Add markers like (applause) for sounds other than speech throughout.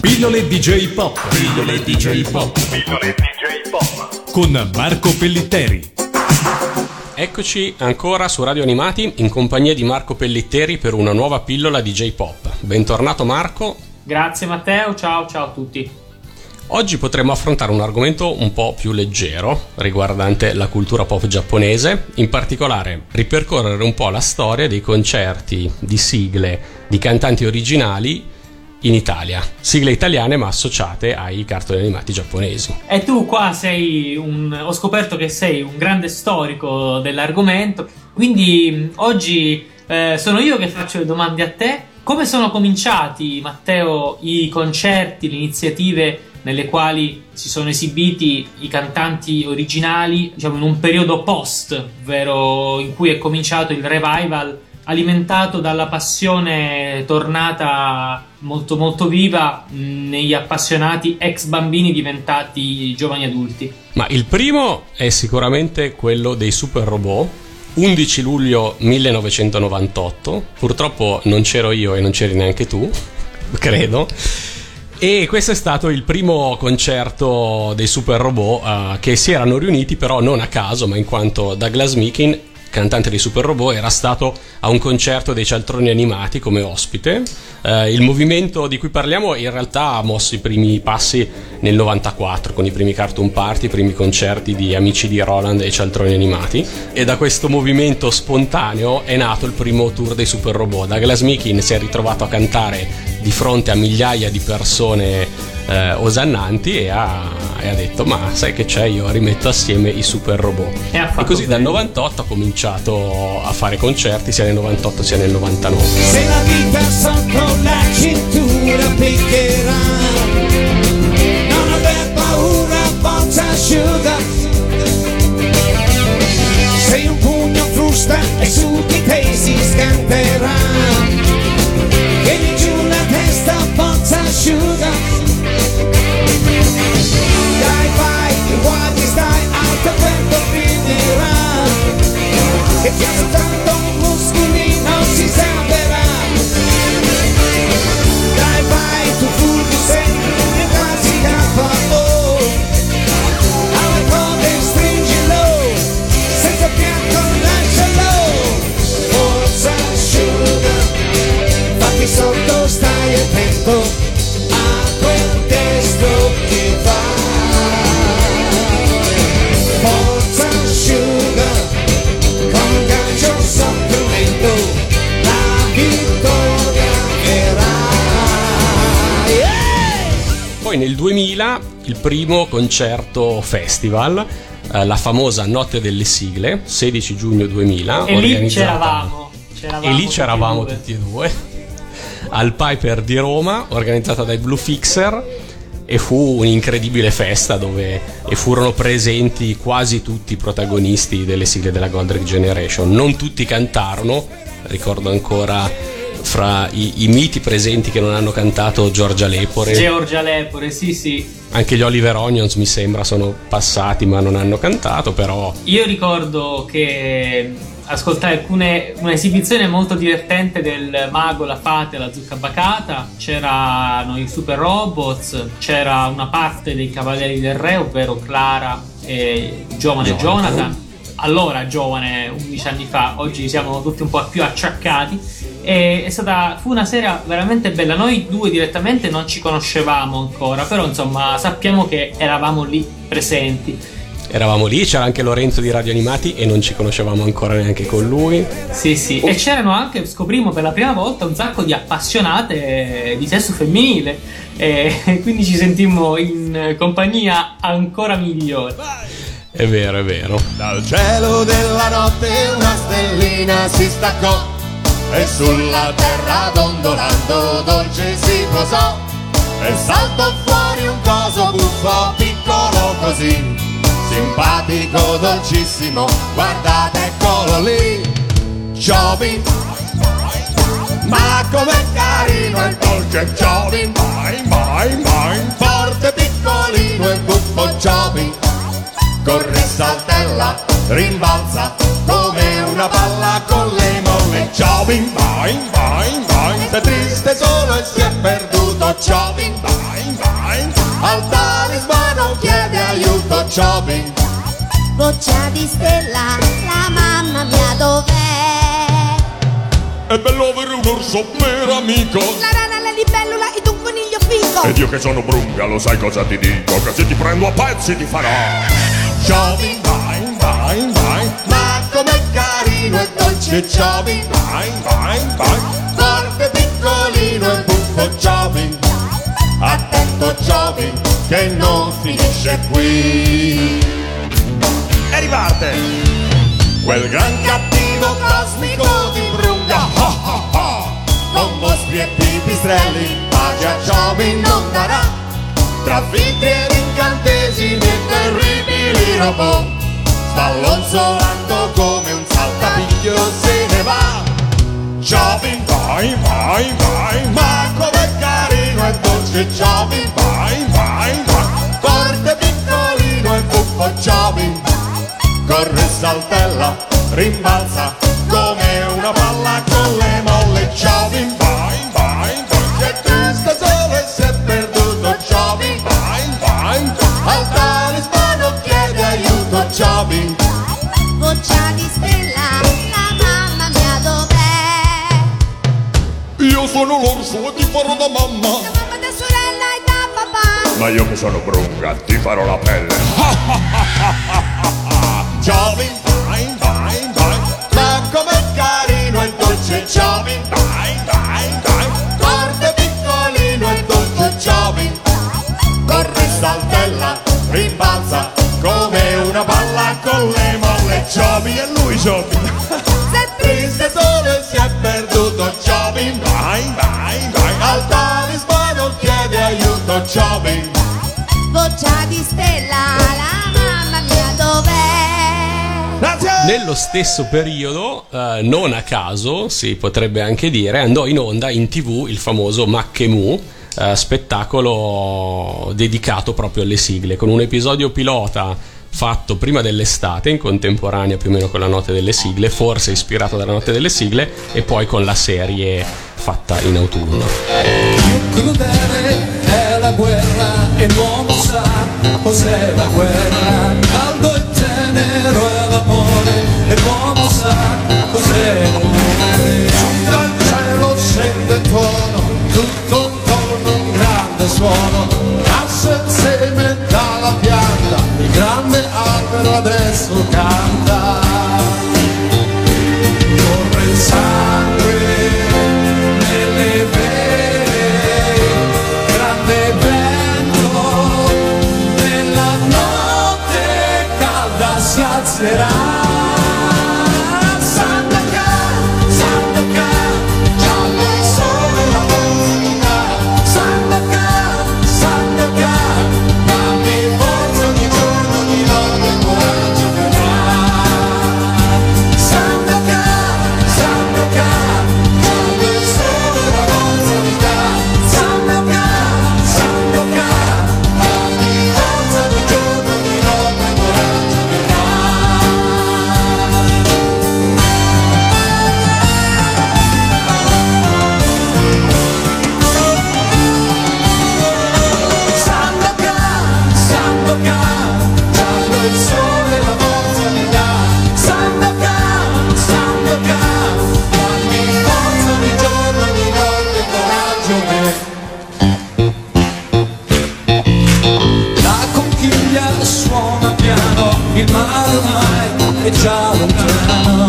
Pillole DJ Pop. Pillole DJ Pop. Pillole DJ Pop. Con Marco Pellitteri. Eccoci ancora su Radio Animati in compagnia di Marco Pellitteri per una nuova pillola DJ Pop. Bentornato Marco. Grazie Matteo, ciao ciao a tutti. Oggi potremo affrontare un argomento un po' più leggero riguardante la cultura pop giapponese, in particolare ripercorrere un po' la storia dei concerti di sigle di cantanti originali in Italia, sigle italiane ma associate ai cartoni animati giapponesi. E tu qua sei un... ho scoperto che sei un grande storico dell'argomento, quindi oggi eh, sono io che faccio le domande a te. Come sono cominciati, Matteo, i concerti, le iniziative nelle quali si sono esibiti i cantanti originali, diciamo in un periodo post, ovvero in cui è cominciato il revival alimentato dalla passione tornata molto molto viva negli appassionati ex bambini diventati giovani adulti. Ma il primo è sicuramente quello dei super robot. 11 luglio 1998, purtroppo non c'ero io e non c'eri neanche tu, (laughs) credo. E questo è stato il primo concerto dei super robot uh, che si erano riuniti però non a caso, ma in quanto Douglas Meekin cantante dei Super Robot, era stato a un concerto dei cialtroni animati come ospite. Eh, il movimento di cui parliamo in realtà ha mosso i primi passi nel 94 con i primi cartoon party, i primi concerti di amici di Roland e cialtroni animati e da questo movimento spontaneo è nato il primo tour dei Super Robot. Douglas Mikin si è ritrovato a cantare di fronte a migliaia di persone eh, osannanti e ha, e ha, detto ma sai che c'è? Io rimetto assieme i super robot. E, e così bene. dal 98 ha cominciato a fare concerti sia nel 98 sia nel 99 se la vita sotto la cintura piccherà non aver paura forza asciuga. Sei un pugno frusta e su di te si scanterà Poi nel 2000 il primo concerto festival, eh, la famosa Notte delle Sigle, 16 giugno 2000. E lì c'eravamo, c'eravamo. E lì c'eravamo tutti e due. (laughs) Al Piper di Roma, organizzata dai Blue Fixer e fu un'incredibile festa dove furono presenti quasi tutti i protagonisti delle sigle della Golden Generation. Non tutti cantarono, ricordo ancora fra i, i, miti presenti che non hanno cantato Giorgia Lepore. Giorgia Lepore, sì, sì. Anche gli Oliver Onions mi sembra sono passati ma non hanno cantato, però. Io ricordo che ascoltai alcune un'esibizione molto divertente del mago, la fata e la zucca bacata. C'erano i super robots, c'era una parte dei cavalieri del re, ovvero Clara e giovane Jonathan. Jonathan. Allora, giovane, 11 anni fa, oggi siamo tutti un po' più acciaccati e è stata, fu una sera veramente bella. Noi due direttamente non ci conoscevamo ancora, però insomma sappiamo che eravamo lì presenti. Eravamo lì, c'era anche Lorenzo di Radio Animati e non ci conoscevamo ancora neanche con lui. Sì, sì. Oh. E c'erano anche, scoprimo per la prima volta, un sacco di appassionate di sesso femminile. E (laughs) quindi ci sentimmo in compagnia ancora migliore. È vero, è vero. Dal cielo della notte una stellina si staccò e sulla terra dondolando dolce si posò. E saltò fuori un coso buffo piccolo così. Simpatico dolcissimo guardate eccolo lì. Jobin ma com'è carino e dolce Jobin mai mai mai. Forte piccolino e buffo Jobin corre saltella rimbalza come una palla con le molle e Jovin vai, vai, vai, sei triste solo e si è perduto. Jovin vai, vai, al talismano chiede aiuto. Jovin Goccia di stella, la mamma mia dov'è? È bello avere un orso per amico. La rana, la libellula ed un coniglio figo. Ed io che sono brunga lo sai cosa ti dico? Che se ti prendo a pezzi ti farò. Jovin vai, vai, vai Carino e dolce Ciobin. Vai, vai, vai. Forte, piccolino e buffo Ciobin. Attento Ciobin, che non finisce qui. E riparte. Quel gran cattivo cosmico di Brunga. Ha, ha, ha. Con mostri e pipistrelli, pace a Ciobin non darà. Tra filtri ed incantesimi e terribili robot. Spallonzolando come un saltapiglio se ne va. Ciobin, vai, vai, vai, ma com'è carino e dolce Ciobin, vai, vai, vai. Forte, piccolino e buffo Ciobin. Corre, saltella, rimbalza come una palla con le molle sono e ti farò da mamma. Da mamma, da sorella e da papà. Ma io che sono brunga ti farò la pelle. (laughs) Ciobin, vai, vai, vai. Ma com'è carino e dolce Ciobin, vai, Nello stesso periodo, eh, non a caso, si potrebbe anche dire, andò in onda in tv il famoso Mackemu, eh, spettacolo dedicato proprio alle sigle, con un episodio pilota fatto prima dell'estate, in contemporanea più o meno con la notte delle sigle, forse ispirato dalla notte delle sigle, e poi con la serie fatta in autunno. crudele è la guerra e l'uomo sa cos'è la guerra. Caldo e tenero è e l'uomo sa cos'è l'amore. Giù dal cielo scende il tuono, tutto intorno un grande suono. Nasce il seme dalla pianta, il grande albero adesso of mine, it's all around.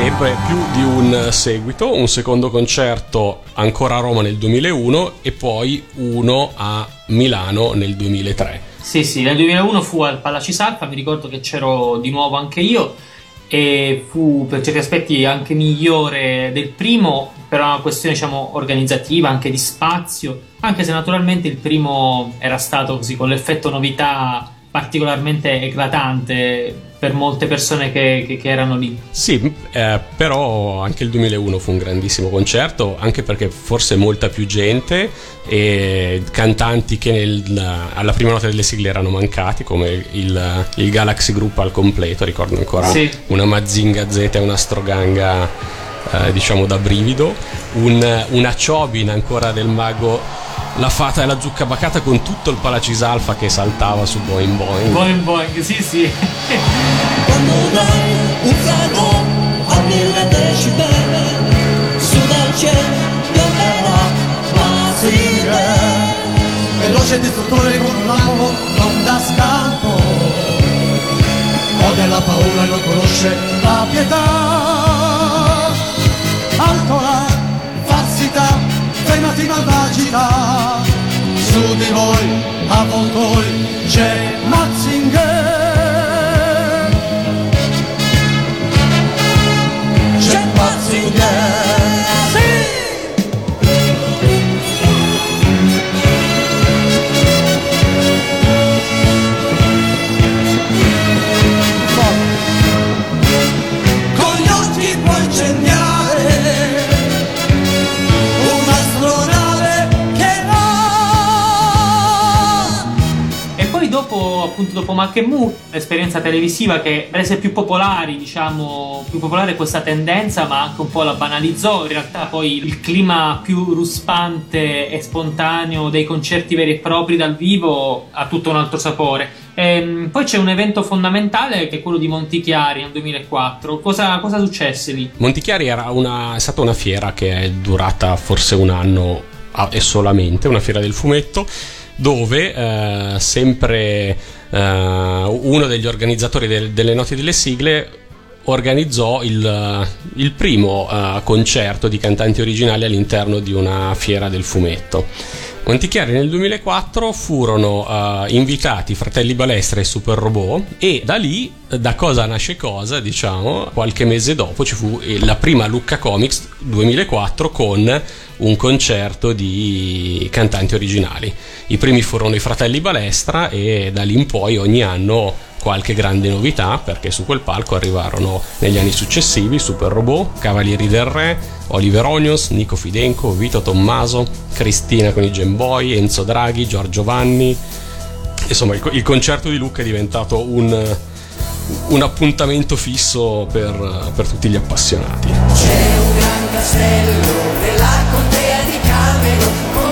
Ebbe più di un seguito, un secondo concerto ancora a Roma nel 2001 e poi uno a Milano nel 2003. Sì, sì, nel 2001 fu al Palacisalpa, mi ricordo che c'ero di nuovo anche io e fu per certi aspetti anche migliore del primo per una questione diciamo organizzativa, anche di spazio, anche se naturalmente il primo era stato così con l'effetto novità particolarmente eclatante per molte persone che, che- che erano lì. Sì, eh, però anche il 2001 fu un grandissimo concerto, anche perché forse molta più gente e cantanti che nel- alla prima nota delle sigle erano mancati, come il, il Galaxy Group al completo, ricordo ancora Sì. una Mazinga Z e una Stroganga, eh, diciamo da brivido, un- una Chobin ancora del mago La Fata e la Zucca Bacata con tutto il Palacisalfa che saltava su Boing Boing. Boing boing, sì sì. Quando dai un fuoco a mille decibel Su dal cielo pioverà la sirena Veloce distruttore con un lampo non dà scampo Odia la paura e non conosce la pietà avvoltoi, c'è Mazinger dopo, appunto, dopo Mac e Mu, l'esperienza televisiva che rese più popolari, diciamo, più popolare questa tendenza, ma anche un po' la banalizzò. In realtà poi il clima più ruspante e spontaneo dei concerti veri e propri dal vivo ha tutto un altro sapore. Ehm, poi c'è un evento fondamentale che è quello di Montichiari nel 2004. Cosa, cosa successe lì? Montichiari una, è stata una fiera che è durata forse un anno ah, e solamente, una fiera del fumetto, dove eh, sempre eh, uno degli organizzatori del- delle notti delle sigle organizzò il, il primo eh, concerto di cantanti originali all'interno di una fiera del fumetto. Montichiari nel 2004 furono eh, invitati Fratelli Balestra e Super Robot e da lì, da cosa nasce cosa, diciamo, qualche mese dopo ci fu eh, la prima Lucca Comics 2004 con un concerto di cantanti originali. I primi furono i Fratelli Balestra e da lì in poi ogni anno qualche grande novità perché su quel palco arrivarono negli anni successivi Super Robot, Cavalieri del Re, Oliver Onios, Nico Fidenco, Vito Tommaso, Cristina con i Gemboy, Enzo Draghi, Giorgio Vanni. Insomma, il, il concerto di Lucca è diventato un, un appuntamento fisso per, per tutti gli appassionati. C'è un gran castello nella contea di Camero